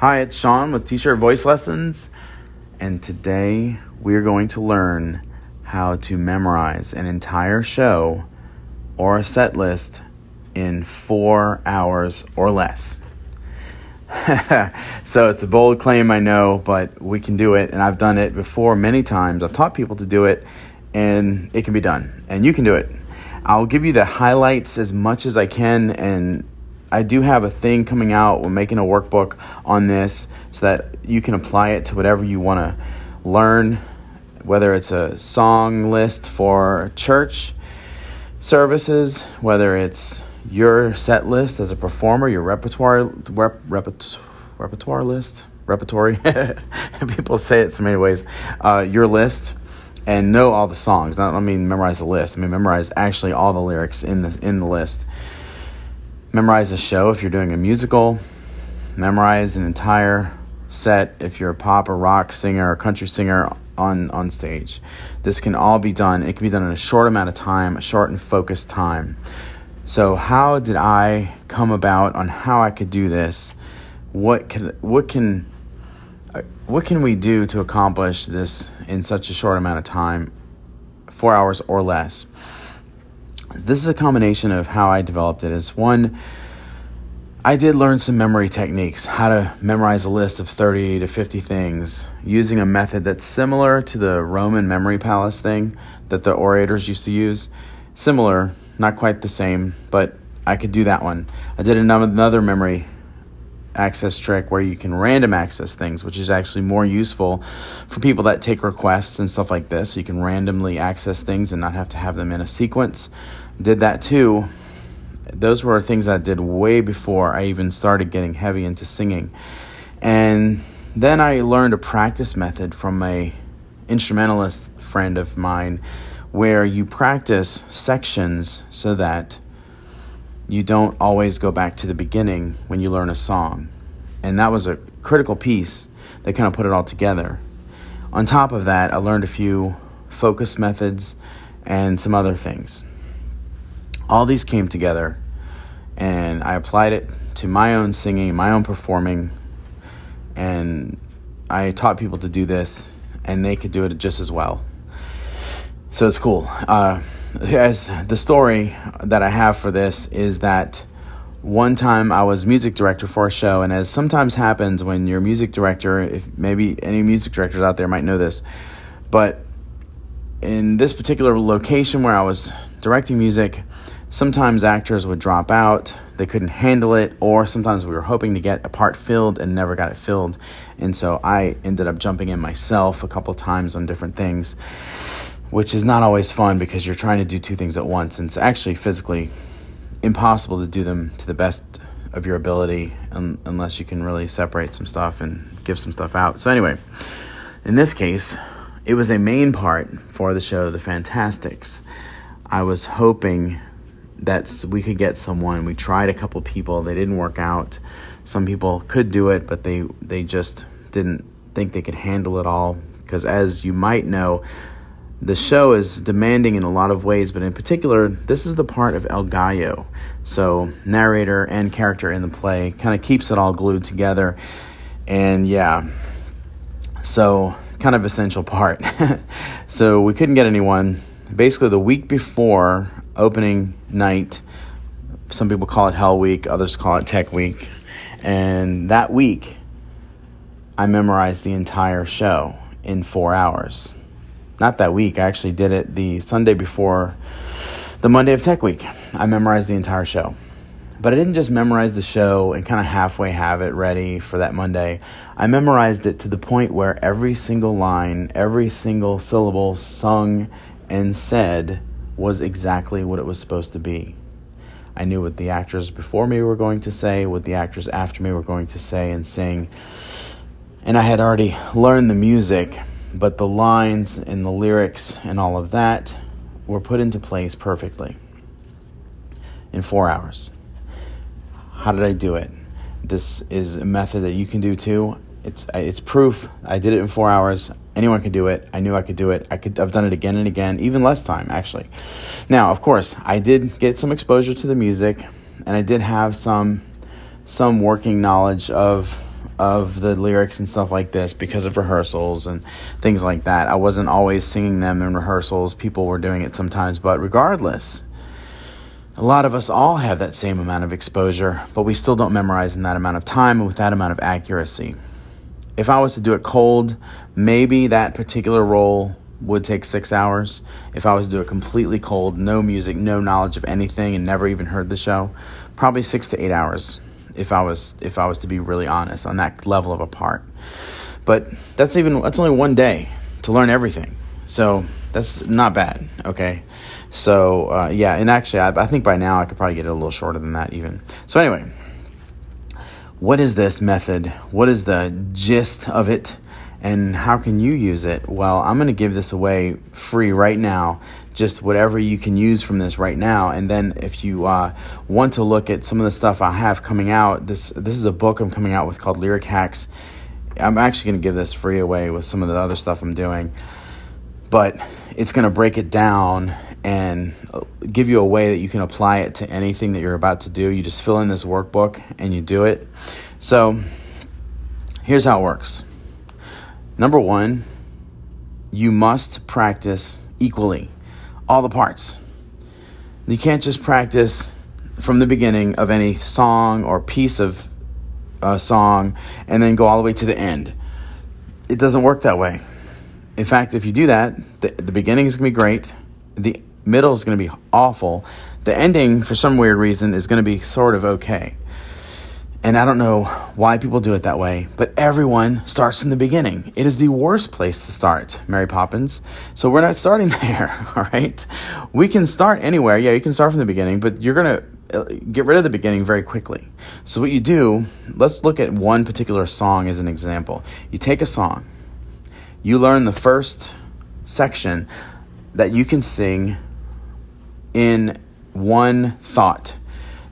Hi, it's Sean with T shirt voice lessons, and today we're going to learn how to memorize an entire show or a set list in four hours or less. so it's a bold claim, I know, but we can do it, and I've done it before many times. I've taught people to do it, and it can be done, and you can do it. I'll give you the highlights as much as I can, and I do have a thing coming out. We're making a workbook on this so that you can apply it to whatever you want to learn, whether it's a song list for church services, whether it's your set list as a performer, your repertoire rep, repertoire list, repertory. People say it so many ways. Uh, your list and know all the songs. Not I mean memorize the list. I mean memorize actually all the lyrics in the in the list memorize a show if you're doing a musical, memorize an entire set if you're a pop or rock singer or country singer on, on stage. This can all be done. It can be done in a short amount of time, a short and focused time. So, how did I come about on how I could do this? What can what can what can we do to accomplish this in such a short amount of time, four hours or less? This is a combination of how I developed it. Is one, I did learn some memory techniques, how to memorize a list of 30 to 50 things using a method that's similar to the Roman memory palace thing that the orators used to use. Similar, not quite the same, but I could do that one. I did another memory access trick where you can random access things, which is actually more useful for people that take requests and stuff like this. So you can randomly access things and not have to have them in a sequence. Did that too. Those were things I did way before I even started getting heavy into singing. And then I learned a practice method from a instrumentalist friend of mine where you practice sections so that you don't always go back to the beginning when you learn a song. And that was a critical piece that kind of put it all together. On top of that, I learned a few focus methods and some other things. All these came together and I applied it to my own singing, my own performing, and I taught people to do this and they could do it just as well. So it's cool. Uh, as the story that I have for this is that one time I was music director for a show, and as sometimes happens when you're music director, if maybe any music directors out there might know this, but in this particular location where I was directing music, sometimes actors would drop out, they couldn't handle it, or sometimes we were hoping to get a part filled and never got it filled. And so I ended up jumping in myself a couple times on different things which is not always fun because you're trying to do two things at once and it's actually physically impossible to do them to the best of your ability un- unless you can really separate some stuff and give some stuff out. So, anyway, in this case, it was a main part for the show, The Fantasticks. I was hoping that we could get someone. We tried a couple people, they didn't work out. Some people could do it, but they, they just didn't think they could handle it all. Because, as you might know, the show is demanding in a lot of ways, but in particular, this is the part of El Gallo. So, narrator and character in the play kind of keeps it all glued together. And yeah, so kind of essential part. so, we couldn't get anyone. Basically, the week before opening night, some people call it Hell Week, others call it Tech Week. And that week, I memorized the entire show in four hours not that week. I actually did it the Sunday before the Monday of Tech Week. I memorized the entire show. But I didn't just memorize the show and kind of halfway have it ready for that Monday. I memorized it to the point where every single line, every single syllable sung and said was exactly what it was supposed to be. I knew what the actors before me were going to say, what the actors after me were going to say and sing. And I had already learned the music but the lines and the lyrics and all of that were put into place perfectly in four hours. How did I do it? This is a method that you can do too. It's it's proof. I did it in four hours. Anyone can do it. I knew I could do it. I could. I've done it again and again, even less time actually. Now, of course, I did get some exposure to the music, and I did have some some working knowledge of of the lyrics and stuff like this because of rehearsals and things like that. I wasn't always singing them in rehearsals. People were doing it sometimes, but regardless, a lot of us all have that same amount of exposure, but we still don't memorize in that amount of time and with that amount of accuracy. If I was to do it cold, maybe that particular role would take six hours. If I was to do it completely cold, no music, no knowledge of anything, and never even heard the show, probably six to eight hours. If I was if I was to be really honest on that level of a part, but that's even that's only one day to learn everything. So that's not bad. Okay, so uh, yeah, and actually, I, I think by now I could probably get it a little shorter than that even. So anyway, what is this method? What is the gist of it? And how can you use it? Well, I'm going to give this away free right now. Just whatever you can use from this right now, and then if you uh, want to look at some of the stuff I have coming out, this this is a book I'm coming out with called Lyric Hacks. I'm actually going to give this free away with some of the other stuff I'm doing, but it's going to break it down and uh, give you a way that you can apply it to anything that you're about to do. You just fill in this workbook and you do it. So here's how it works. Number one, you must practice equally all the parts. You can't just practice from the beginning of any song or piece of a song and then go all the way to the end. It doesn't work that way. In fact, if you do that, the, the beginning is going to be great, the middle is going to be awful, the ending, for some weird reason, is going to be sort of okay. And I don't know why people do it that way, but everyone starts from the beginning. It is the worst place to start, Mary Poppins. So we're not starting there, all right? We can start anywhere. Yeah, you can start from the beginning, but you're going to uh, get rid of the beginning very quickly. So what you do, let's look at one particular song as an example. You take a song, you learn the first section that you can sing in one thought.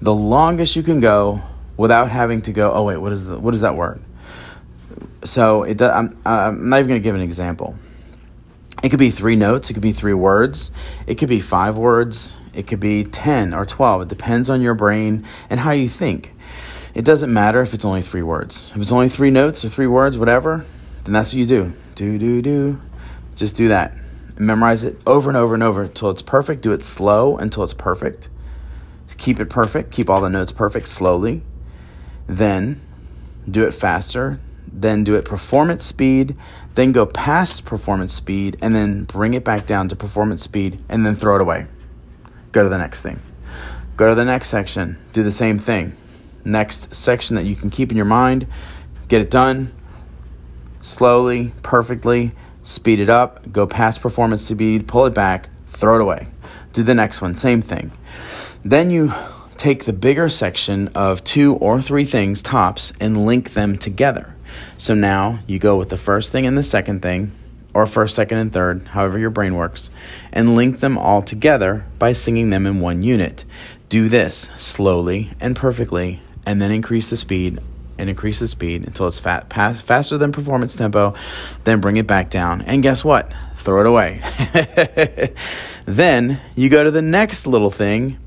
The longest you can go without having to go, oh wait, what is the what is that word? So it I'm I'm not even going to give an example. It could be three notes, it could be three words, it could be five words, it could be 10 or 12. It depends on your brain and how you think. It doesn't matter if it's only three words. If it's only three notes or three words, whatever, then that's what you do. Do, do, do. Just do that. Memorize it over and over and over until it's perfect. Do it slow until it's perfect. Keep it perfect. Keep all the notes perfect slowly. Then do it faster. Then do it performance speed. Then go past performance speed and then bring it back down to performance speed and then throw it away. Go to the next thing. Go to the next section. Do the same thing. Next section that you can keep in your mind. Get it done slowly, perfectly. Speed it up. Go past performance speed. Pull it back. Throw it away. Do the next one. Same thing. Then you take the bigger section of two or three things, tops, and link them together. So now you go with the first thing and the second thing, or first, second, and third, however your brain works, and link them all together by singing them in one unit. Do this slowly and perfectly, and then increase the speed and increase the speed until it's fat, faster than performance tempo, then bring it back down. And guess what? Throw it away. then you go to the next little thing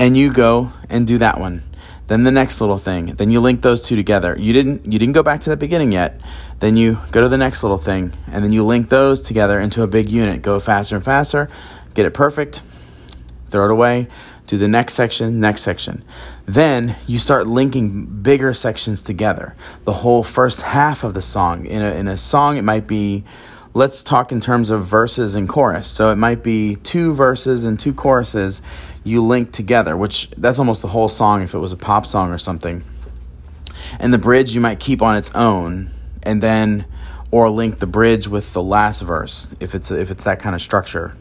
and you go and do that one. Then the next little thing. Then you link those two together. You didn't you didn't go back to the beginning yet. Then you go to the next little thing. And then you link those together into a big unit. Go faster and faster. Get it perfect. Throw it away. Do the next section next section. Then you start linking bigger sections together. The whole first half of the song. In a, in a song it might be let's talk in terms of verses and chorus. So it might be two verses and two choruses you link together, which that's almost the whole song if it was a pop song or something. And the bridge you might keep on its own and then or link the bridge with the last verse if it's if it's that kind of structure.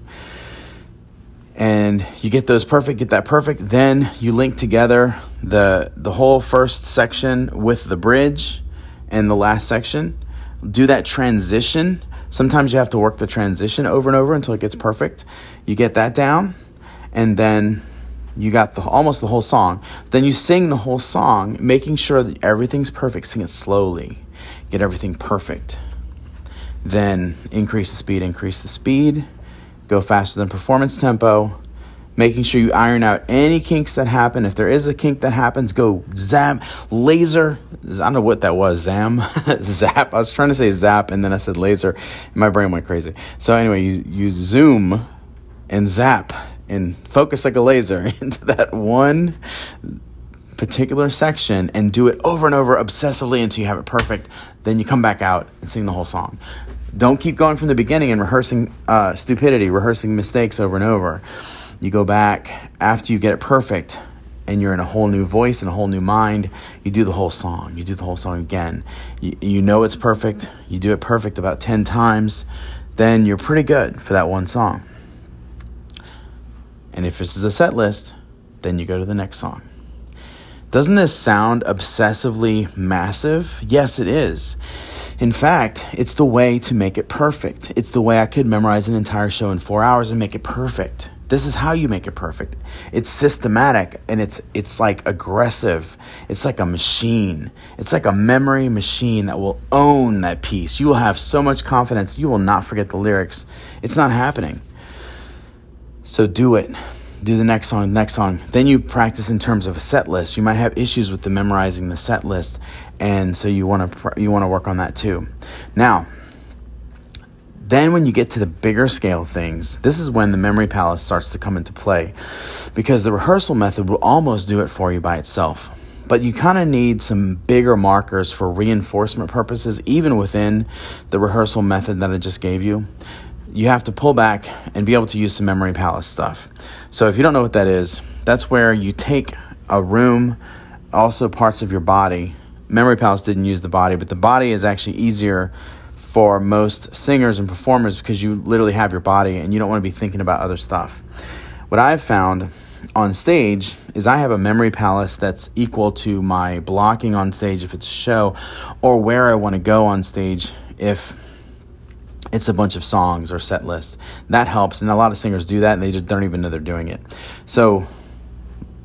And you get those perfect, get that perfect, then you link together the the whole first section with the bridge and the last section. Do that transition Sometimes you have to work the transition over and over until it gets perfect. You get that down, and then you got the, almost the whole song. Then you sing the whole song, making sure that everything's perfect. Sing it slowly, get everything perfect. Then increase the speed, increase the speed, go faster than performance tempo, making sure you iron out any kinks that happen. If there is a kink that happens, go zam, laser. I don't know what that was, zam, zap. I was trying to say zap and then I said laser. My brain went crazy. So, anyway, you, you zoom and zap and focus like a laser into that one particular section and do it over and over obsessively until you have it perfect. Then you come back out and sing the whole song. Don't keep going from the beginning and rehearsing uh, stupidity, rehearsing mistakes over and over. You go back after you get it perfect and you're in a whole new voice and a whole new mind. You do the whole song. You do the whole song again. You, you know it's perfect. You do it perfect about 10 times. Then you're pretty good for that one song. And if this is a set list, then you go to the next song. Doesn't this sound obsessively massive? Yes, it is. In fact, it's the way to make it perfect. It's the way I could memorize an entire show in four hours and make it perfect. This is how you make it perfect. It's systematic and it's it's like aggressive. It's like a machine. It's like a memory machine that will own that piece. You will have so much confidence you will not forget the lyrics. It's not happening. So do it. Do the next song, next song. Then you practice in terms of a set list. You might have issues with the memorizing the set list, and so you want to you want to work on that too. Now, then, when you get to the bigger scale things, this is when the memory palace starts to come into play because the rehearsal method will almost do it for you by itself. But you kind of need some bigger markers for reinforcement purposes, even within the rehearsal method that I just gave you. You have to pull back and be able to use some memory palace stuff. So, if you don't know what that is, that's where you take a room, also parts of your body. Memory palace didn't use the body, but the body is actually easier for most singers and performers because you literally have your body and you don't want to be thinking about other stuff. What I've found on stage is I have a memory palace that's equal to my blocking on stage if it's a show or where I want to go on stage if it's a bunch of songs or set list. That helps, and a lot of singers do that and they just don't even know they're doing it. So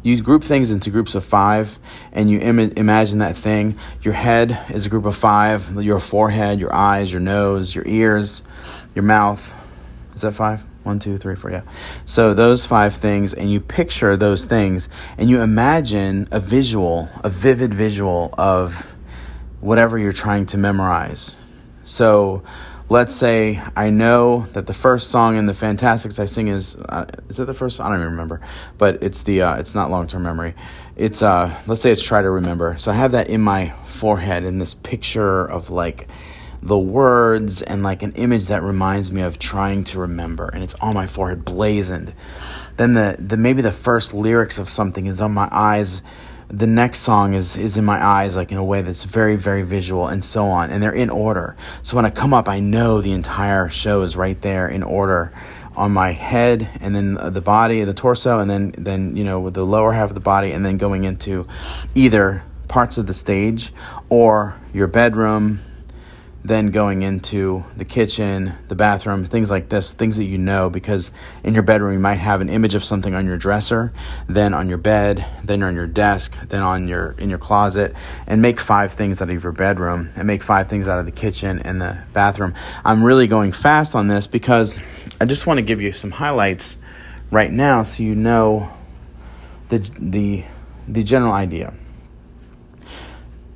you group things into groups of five and you Im- imagine that thing. Your head is a group of five. Your forehead your eyes your nose your ears your mouth. Is that five? One two three four yeah. So those five things and you picture those things and you imagine a visual a vivid visual of whatever you're trying to memorize. So let's say I know that the first song in the Fantasticks I sing is uh, is it the first? I don't even remember, but it's the uh, it's not long term memory. It's uh let's say it's try to remember. So I have that in my forehead in this picture of like the words and like an image that reminds me of trying to remember and it's on my forehead blazoned then the, the maybe the first lyrics of something is on my eyes the next song is is in my eyes like in a way that's very very visual and so on and they're in order. So when i come up i know the entire show is right there in order on my head and then uh, the body the torso and then then you know with the lower half of the body and then going into either parts of the stage or your bedroom then going into the kitchen, the bathroom, things like this, things that you know, because in your bedroom you might have an image of something on your dresser, then on your bed, then on your desk, then on your in your closet, and make five things out of your bedroom and make five things out of the kitchen and the bathroom. I'm really going fast on this because I just want to give you some highlights right now so you know the the the general idea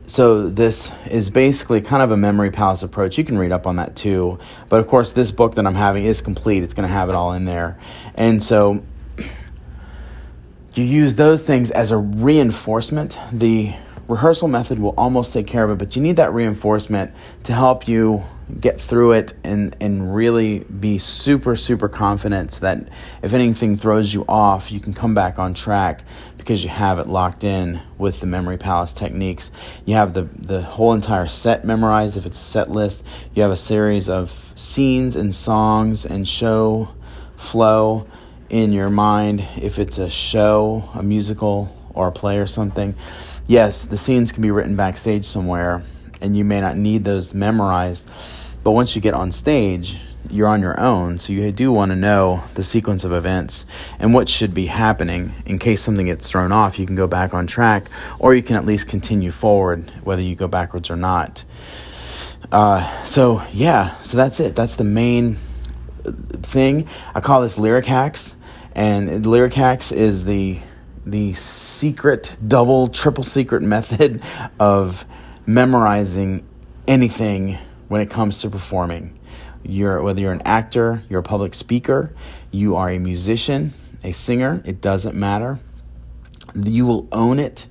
so this is basically kind of a memory palace approach. You can read up on that too. But of course this book that i'm having is complete. It's going to have it all in there. And so you use those things as a reinforcement. The rehearsal method will almost take care of it but you need that reinforcement to help you get through it and and really be super super confident so that if anything throws you off you can come back on track because you have it locked in with the memory palace techniques. You have the, the whole entire set memorized if it's a set list. You have a series of scenes and songs and show flow in your mind if it's a show, a musical, or a play or something. Yes, the scenes can be written backstage somewhere and you may not need those memorized, but once you get on stage, you're on your own, so you do want to know the sequence of events and what should be happening in case something gets thrown off. You can go back on track, or you can at least continue forward, whether you go backwards or not. Uh, so yeah, so that's it. That's the main thing. I call this lyric hacks And lyric hacks is the the secret, double, triple secret method of memorizing anything when it comes to performing. You're whether you're an actor, you're a public speaker, you are a musician, a singer, it doesn't matter. You will own it.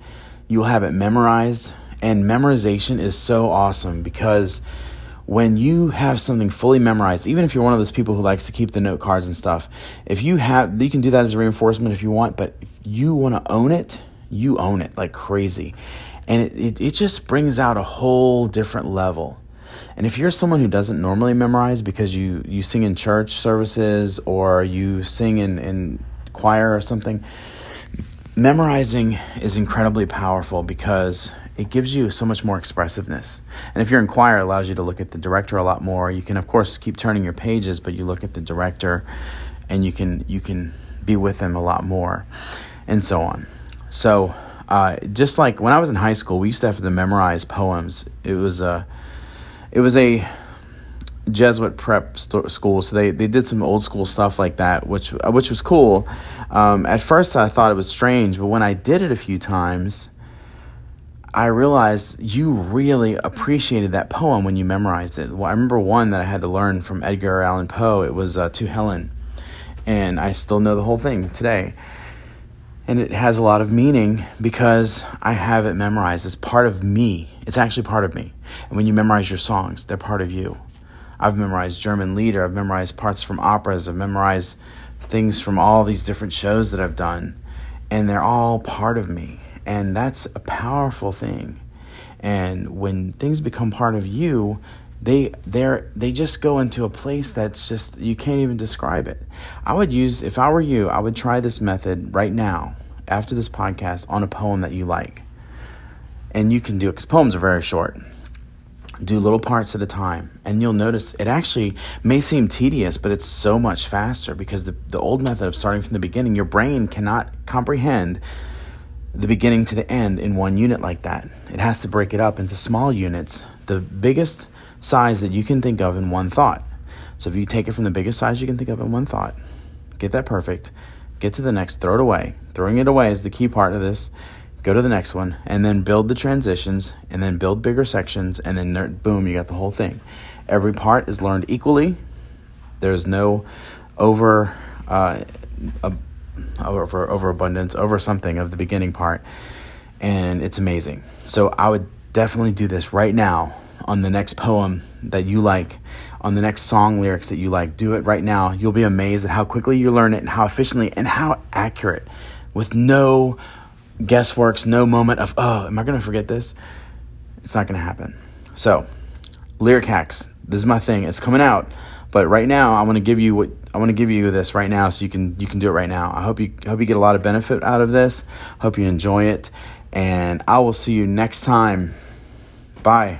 You will have it memorized and memorization is so awesome because when you have something fully memorized, even if you're one of those people who likes to keep the note cards and stuff, if you have, you can do that as a reinforcement if you want, but if you want to own it, you own it like crazy. And it, it, it just brings out a whole different level. And if you're someone who doesn't normally memorize because you, you sing in church services or you sing in, in choir or something, memorizing is incredibly powerful because it gives you so much more expressiveness. And if you're in choir, it allows you to look at the director a lot more. You can, of course, keep turning your pages, but you look at the director, and you can you can be with them a lot more, and so on. So, uh, just like when I was in high school, we used to have to memorize poems. It was a it was a Jesuit prep st- school, so they, they did some old school stuff like that, which which was cool. Um, at first, I thought it was strange, but when I did it a few times I realized you really appreciated that poem when you memorized it. Well, I remember one that I had to learn from Edgar Allan Poe. It was uh, To Helen. And I still know the whole thing today. And it has a lot of meaning because I have it memorized. It's part of me. It's actually part of me. And when you memorize your songs, they're part of you. I've memorized German Lieder. I've memorized parts from operas. I've memorized things from all these different shows that I've done. And they're all part of me and that's a powerful thing. And when things become part of you, they they're they just go into a place that's just you can't even describe it. I would use if I were you, I would try this method right now after this podcast on a poem that you like. And you can do it because poems are very short. Do little parts at a time, and you'll notice it actually may seem tedious, but it's so much faster because the, the old method of starting from the beginning, your brain cannot comprehend the beginning to the end in one unit like that. It has to break it up into small units, the biggest size that you can think of in one thought. So if you take it from the biggest size you can think of in one thought, get that perfect, get to the next, throw it away. Throwing it away is the key part of this. Go to the next one, and then build the transitions, and then build bigger sections, and then boom, you got the whole thing. Every part is learned equally. There's no over uh, over overabundance over something of the beginning part and it's amazing so i would definitely do this right now on the next poem that you like on the next song lyrics that you like do it right now you'll be amazed at how quickly you learn it and how efficiently and how accurate with no guessworks no moment of oh am i going to forget this it's not going to happen so lyric hacks this is my thing it's coming out but right now, I want to give you what I want to give you this right now, so you can you can do it right now. I hope you hope you get a lot of benefit out of this. Hope you enjoy it, and I will see you next time. Bye.